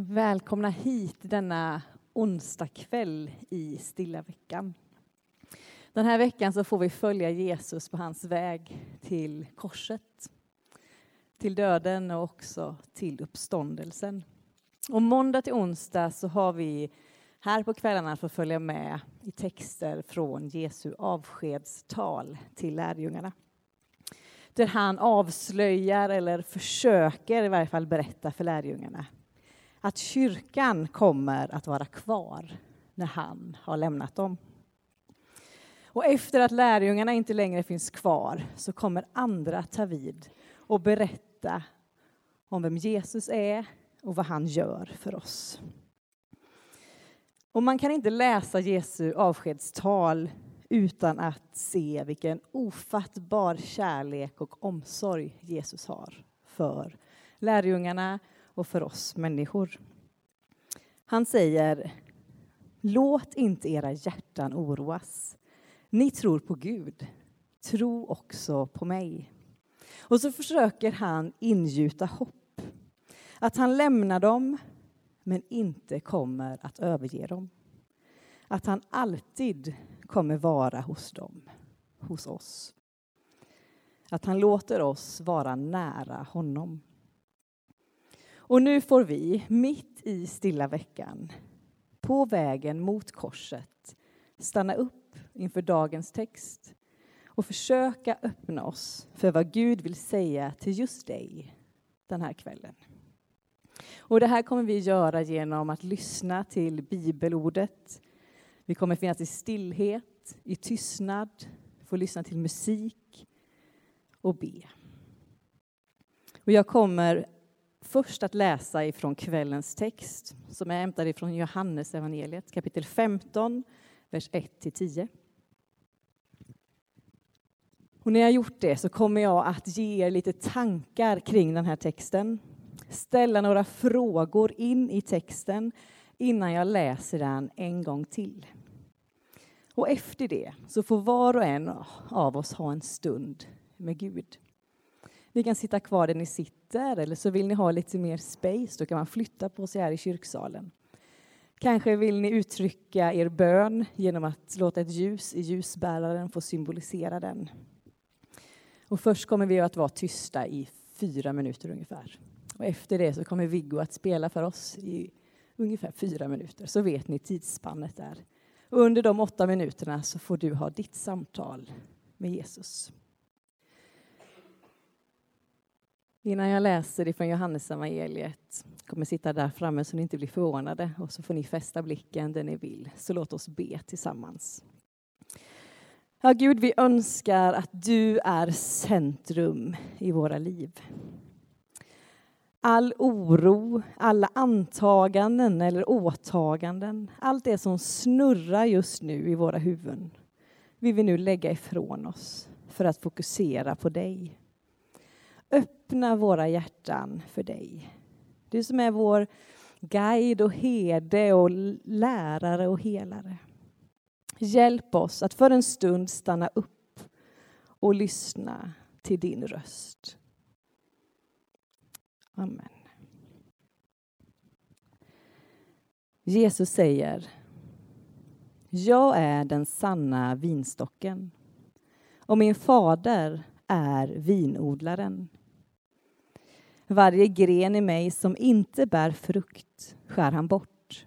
Välkomna hit denna onsdagkväll i Stilla veckan. Den här veckan så får vi följa Jesus på hans väg till korset, till döden och också till uppståndelsen. Och måndag till onsdag så har vi här på kvällarna fått följa med i texter från Jesu avskedstal till lärjungarna. Där han avslöjar, eller försöker i varje fall berätta för lärjungarna, att kyrkan kommer att vara kvar när han har lämnat dem. Och efter att lärjungarna inte längre finns kvar så kommer andra ta vid och berätta om vem Jesus är och vad han gör för oss. Och man kan inte läsa Jesu avskedstal utan att se vilken ofattbar kärlek och omsorg Jesus har för lärjungarna och för oss människor. Han säger Låt inte era hjärtan oroas. Ni tror på Gud. Tro också på mig. Och så försöker han ingjuta hopp. Att han lämnar dem, men inte kommer att överge dem. Att han alltid kommer vara hos dem, hos oss. Att han låter oss vara nära honom. Och nu får vi, mitt i stilla veckan, på vägen mot korset, stanna upp inför dagens text och försöka öppna oss för vad Gud vill säga till just dig den här kvällen. Och det här kommer vi göra genom att lyssna till bibelordet. Vi kommer finnas i stillhet, i tystnad, få lyssna till musik och be. Och jag kommer först att läsa ifrån kvällens text som är hämtad ifrån Johannes evangeliet kapitel 15, vers 1-10. Och när jag gjort det så kommer jag att ge er lite tankar kring den här texten. Ställa några frågor in i texten innan jag läser den en gång till. Och efter det så får var och en av oss ha en stund med Gud. Ni kan sitta kvar där ni sitter eller så vill ni ha lite mer space, då kan man flytta på sig här i kyrksalen. Kanske vill ni uttrycka er bön genom att låta ett ljus i ljusbäraren få symbolisera den. Och först kommer vi att vara tysta i fyra minuter ungefär. Och efter det så kommer Viggo att spela för oss i ungefär fyra minuter, så vet ni tidsspannet där. Och under de åtta minuterna så får du ha ditt samtal med Jesus. Innan jag läser ifrån Johannes evangeliet kommer sitta där framme så ni inte blir förvånade och så får ni fästa blicken där ni vill. Så låt oss be tillsammans. Ja, Gud, vi önskar att du är centrum i våra liv. All oro, alla antaganden eller åtaganden, allt det som snurrar just nu i våra huvuden vill vi nu lägga ifrån oss för att fokusera på dig öppna våra hjärtan för dig. Du som är vår guide och herde och lärare och helare. Hjälp oss att för en stund stanna upp och lyssna till din röst. Amen. Jesus säger Jag är den sanna vinstocken och min fader är vinodlaren. Varje gren i mig som inte bär frukt skär han bort.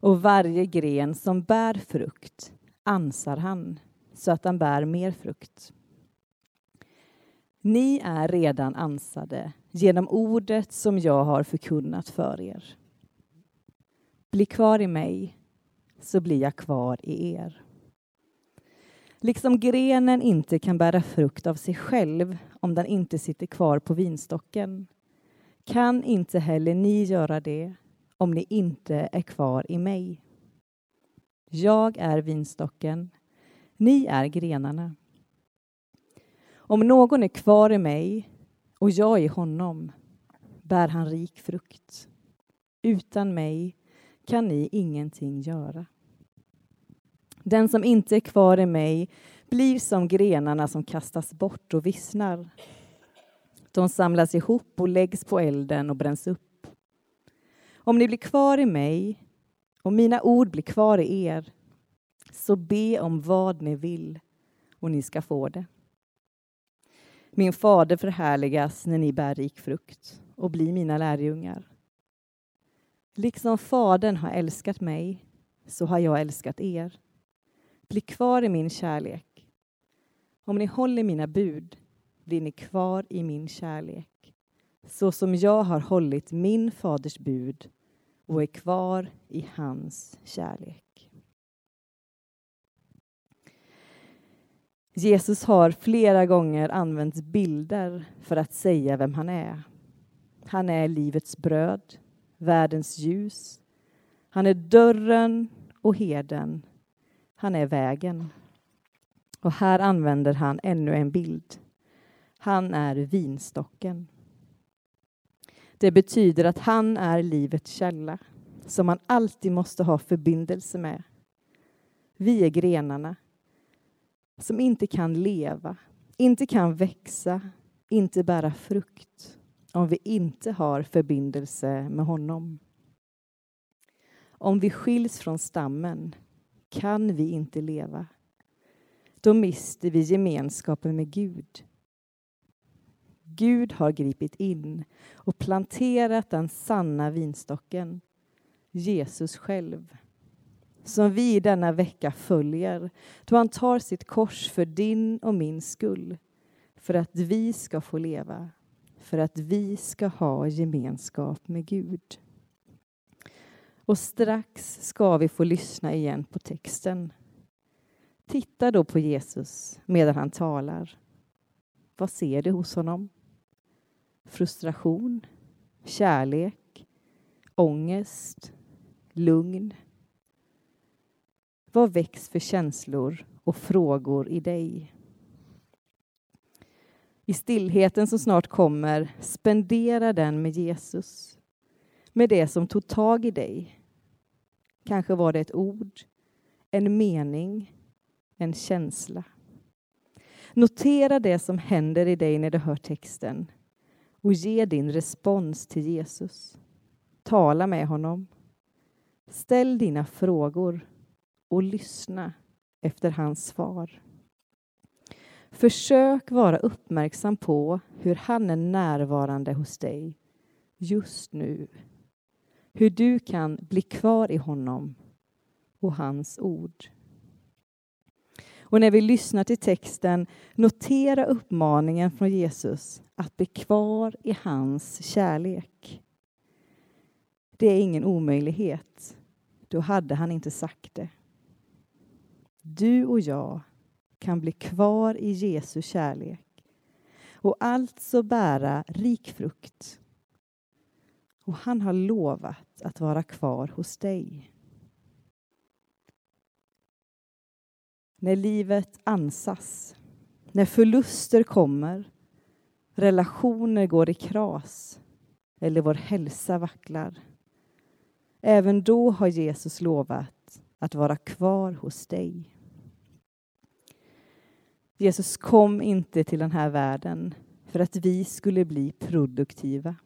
Och varje gren som bär frukt ansar han så att den bär mer frukt. Ni är redan ansade genom ordet som jag har förkunnat för er. Bli kvar i mig, så blir jag kvar i er. Liksom grenen inte kan bära frukt av sig själv om den inte sitter kvar på vinstocken kan inte heller ni göra det om ni inte är kvar i mig. Jag är vinstocken, ni är grenarna. Om någon är kvar i mig och jag i honom bär han rik frukt. Utan mig kan ni ingenting göra. Den som inte är kvar i mig blir som grenarna som kastas bort och vissnar. De samlas ihop och läggs på elden och bränns upp. Om ni blir kvar i mig och mina ord blir kvar i er, så be om vad ni vill och ni ska få det. Min fader förhärligas när ni bär rik frukt och blir mina lärjungar. Liksom Fadern har älskat mig, så har jag älskat er. Bli kvar i min kärlek. Om ni håller mina bud blir ni kvar i min kärlek, så som jag har hållit min faders bud och är kvar i hans kärlek. Jesus har flera gånger använt bilder för att säga vem han är. Han är livets bröd, världens ljus. Han är dörren och heden. Han är vägen. Och här använder han ännu en bild. Han är vinstocken. Det betyder att han är livets källa som man alltid måste ha förbindelse med. Vi är grenarna som inte kan leva, inte kan växa, inte bära frukt om vi inte har förbindelse med honom. Om vi skiljs från stammen kan vi inte leva. Då mister vi gemenskapen med Gud. Gud har gripit in och planterat den sanna vinstocken, Jesus själv som vi denna vecka följer då han tar sitt kors för din och min skull för att vi ska få leva, för att vi ska ha gemenskap med Gud. Och strax ska vi få lyssna igen på texten. Titta då på Jesus medan han talar. Vad ser du hos honom? Frustration, kärlek, ångest, lugn. Vad väcks för känslor och frågor i dig? I stillheten som snart kommer, spendera den med Jesus. Med det som tog tag i dig. Kanske var det ett ord, en mening, en känsla. Notera det som händer i dig när du hör texten och ge din respons till Jesus. Tala med honom. Ställ dina frågor och lyssna efter hans svar. Försök vara uppmärksam på hur han är närvarande hos dig just nu. Hur du kan bli kvar i honom och hans ord. Och när vi lyssnar till texten, notera uppmaningen från Jesus att bli kvar i hans kärlek. Det är ingen omöjlighet. Då hade han inte sagt det. Du och jag kan bli kvar i Jesu kärlek och alltså bära rik frukt. Och han har lovat att vara kvar hos dig. När livet ansas, när förluster kommer, relationer går i kras eller vår hälsa vacklar. Även då har Jesus lovat att vara kvar hos dig. Jesus kom inte till den här världen för att vi skulle bli produktiva,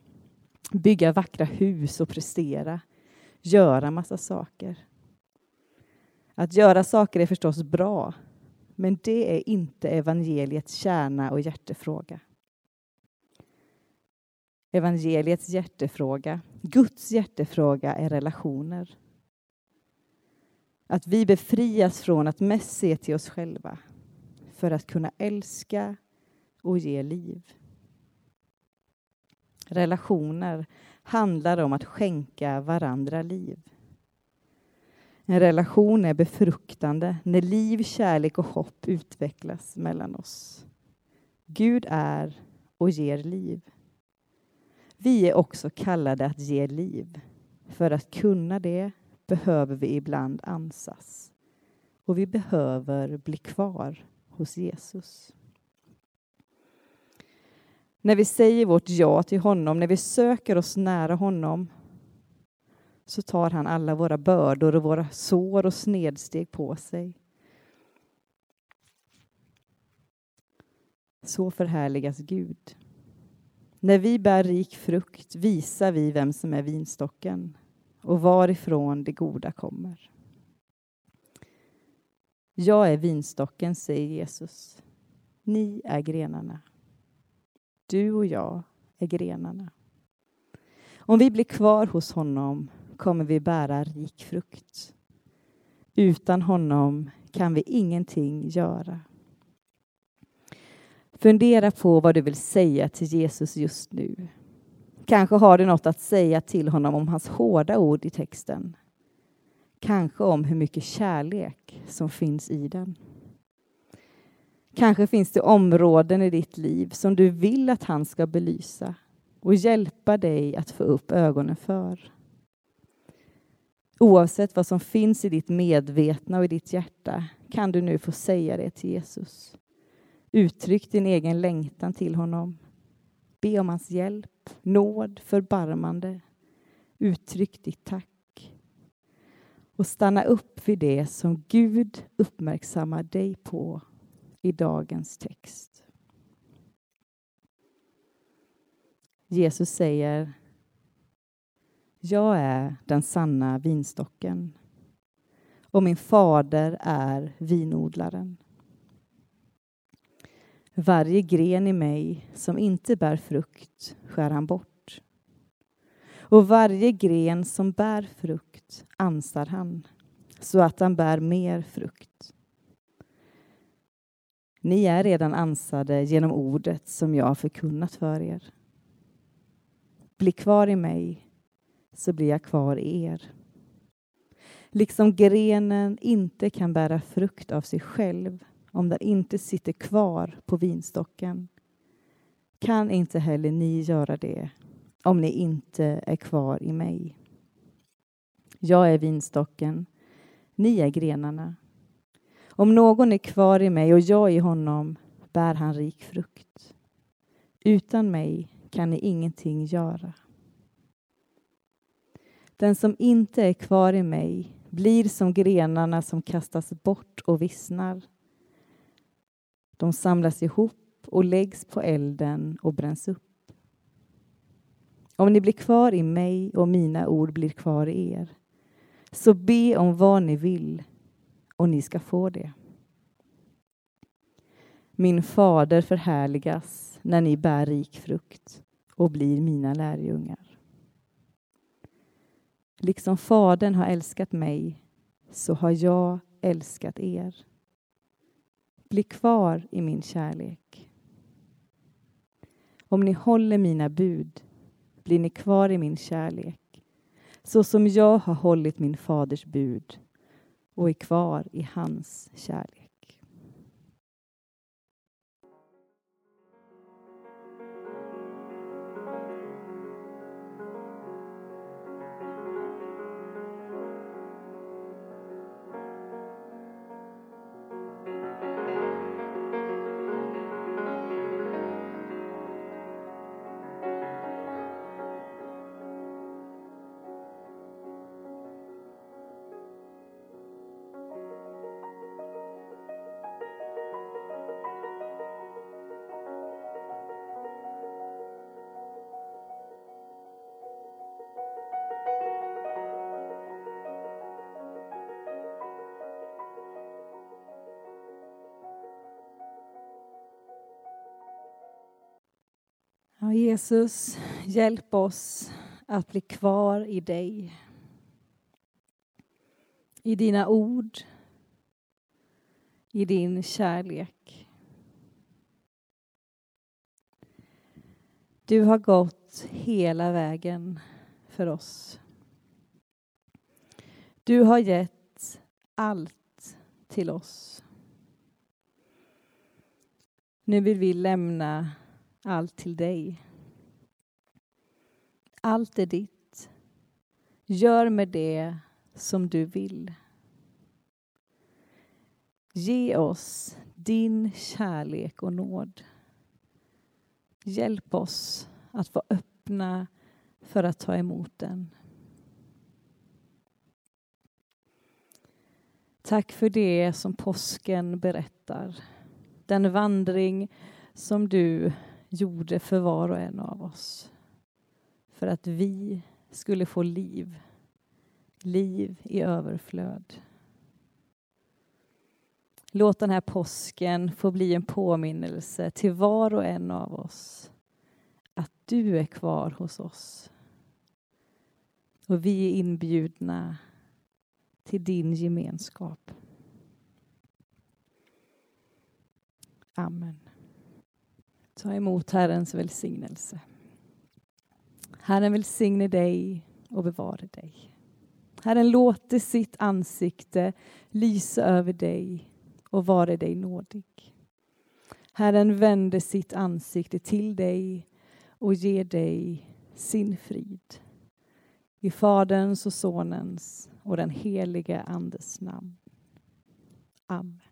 bygga vackra hus och prestera, göra massa saker. Att göra saker är förstås bra, men det är inte evangeliets kärna och hjärtefråga. Evangeliets hjärtefråga, Guds hjärtefråga, är relationer. Att vi befrias från att mest se till oss själva för att kunna älska och ge liv. Relationer handlar om att skänka varandra liv. En relation är befruktande när liv, kärlek och hopp utvecklas mellan oss. Gud är och ger liv. Vi är också kallade att ge liv. För att kunna det behöver vi ibland ansas. Och vi behöver bli kvar hos Jesus. När vi säger vårt ja till honom, när vi söker oss nära honom så tar han alla våra bördor och våra sår och snedsteg på sig. Så förhärligas Gud. När vi bär rik frukt visar vi vem som är vinstocken. och varifrån det goda kommer. Jag är vinstocken, säger Jesus. Ni är grenarna. Du och jag är grenarna. Om vi blir kvar hos honom kommer vi bära rik frukt. Utan honom kan vi ingenting göra. Fundera på vad du vill säga till Jesus just nu. Kanske har du något att säga till honom om hans hårda ord i texten. Kanske om hur mycket kärlek som finns i den. Kanske finns det områden i ditt liv som du vill att han ska belysa och hjälpa dig att få upp ögonen för. Oavsett vad som finns i ditt medvetna och i ditt hjärta kan du nu få säga det till Jesus. Uttryck din egen längtan till honom. Be om hans hjälp, nåd, förbarmande. Uttryck ditt tack. Och stanna upp vid det som Gud uppmärksammar dig på i dagens text. Jesus säger jag är den sanna vinstocken och min fader är vinodlaren. Varje gren i mig som inte bär frukt skär han bort. Och varje gren som bär frukt ansar han så att han bär mer frukt. Ni är redan ansade genom ordet som jag har förkunnat för er. Bli kvar i mig, så blir jag kvar i er. Liksom grenen inte kan bära frukt av sig själv om den inte sitter kvar på vinstocken kan inte heller ni göra det om ni inte är kvar i mig. Jag är vinstocken, ni är grenarna. Om någon är kvar i mig och jag i honom bär han rik frukt. Utan mig kan ni ingenting göra. Den som inte är kvar i mig blir som grenarna som kastas bort och vissnar. De samlas ihop och läggs på elden och bränns upp. Om ni blir kvar i mig och mina ord blir kvar i er, så be om vad ni vill och ni ska få det. Min fader förhärligas när ni bär rik frukt och blir mina lärjungar. Liksom Fadern har älskat mig så har jag älskat er. Bli kvar i min kärlek. Om ni håller mina bud blir ni kvar i min kärlek så som jag har hållit min faders bud och är kvar i hans kärlek. Ja, Jesus, hjälp oss att bli kvar i dig. I dina ord, i din kärlek. Du har gått hela vägen för oss. Du har gett allt till oss. Nu vill vi lämna allt till dig. Allt är ditt. Gör med det som du vill. Ge oss din kärlek och nåd. Hjälp oss att vara öppna för att ta emot den. Tack för det som påsken berättar. Den vandring som du gjorde för var och en av oss. För att vi skulle få liv liv i överflöd. Låt den här påsken få bli en påminnelse till var och en av oss att du är kvar hos oss. Och vi är inbjudna till din gemenskap. Amen. Ta emot Herrens välsignelse. Herren välsigne dig och bevare dig. Herren låter sitt ansikte lysa över dig och vare dig nådig. Herren vände sitt ansikte till dig och ger dig sin frid. I Faderns och Sonens och den helige Andes namn. Amen.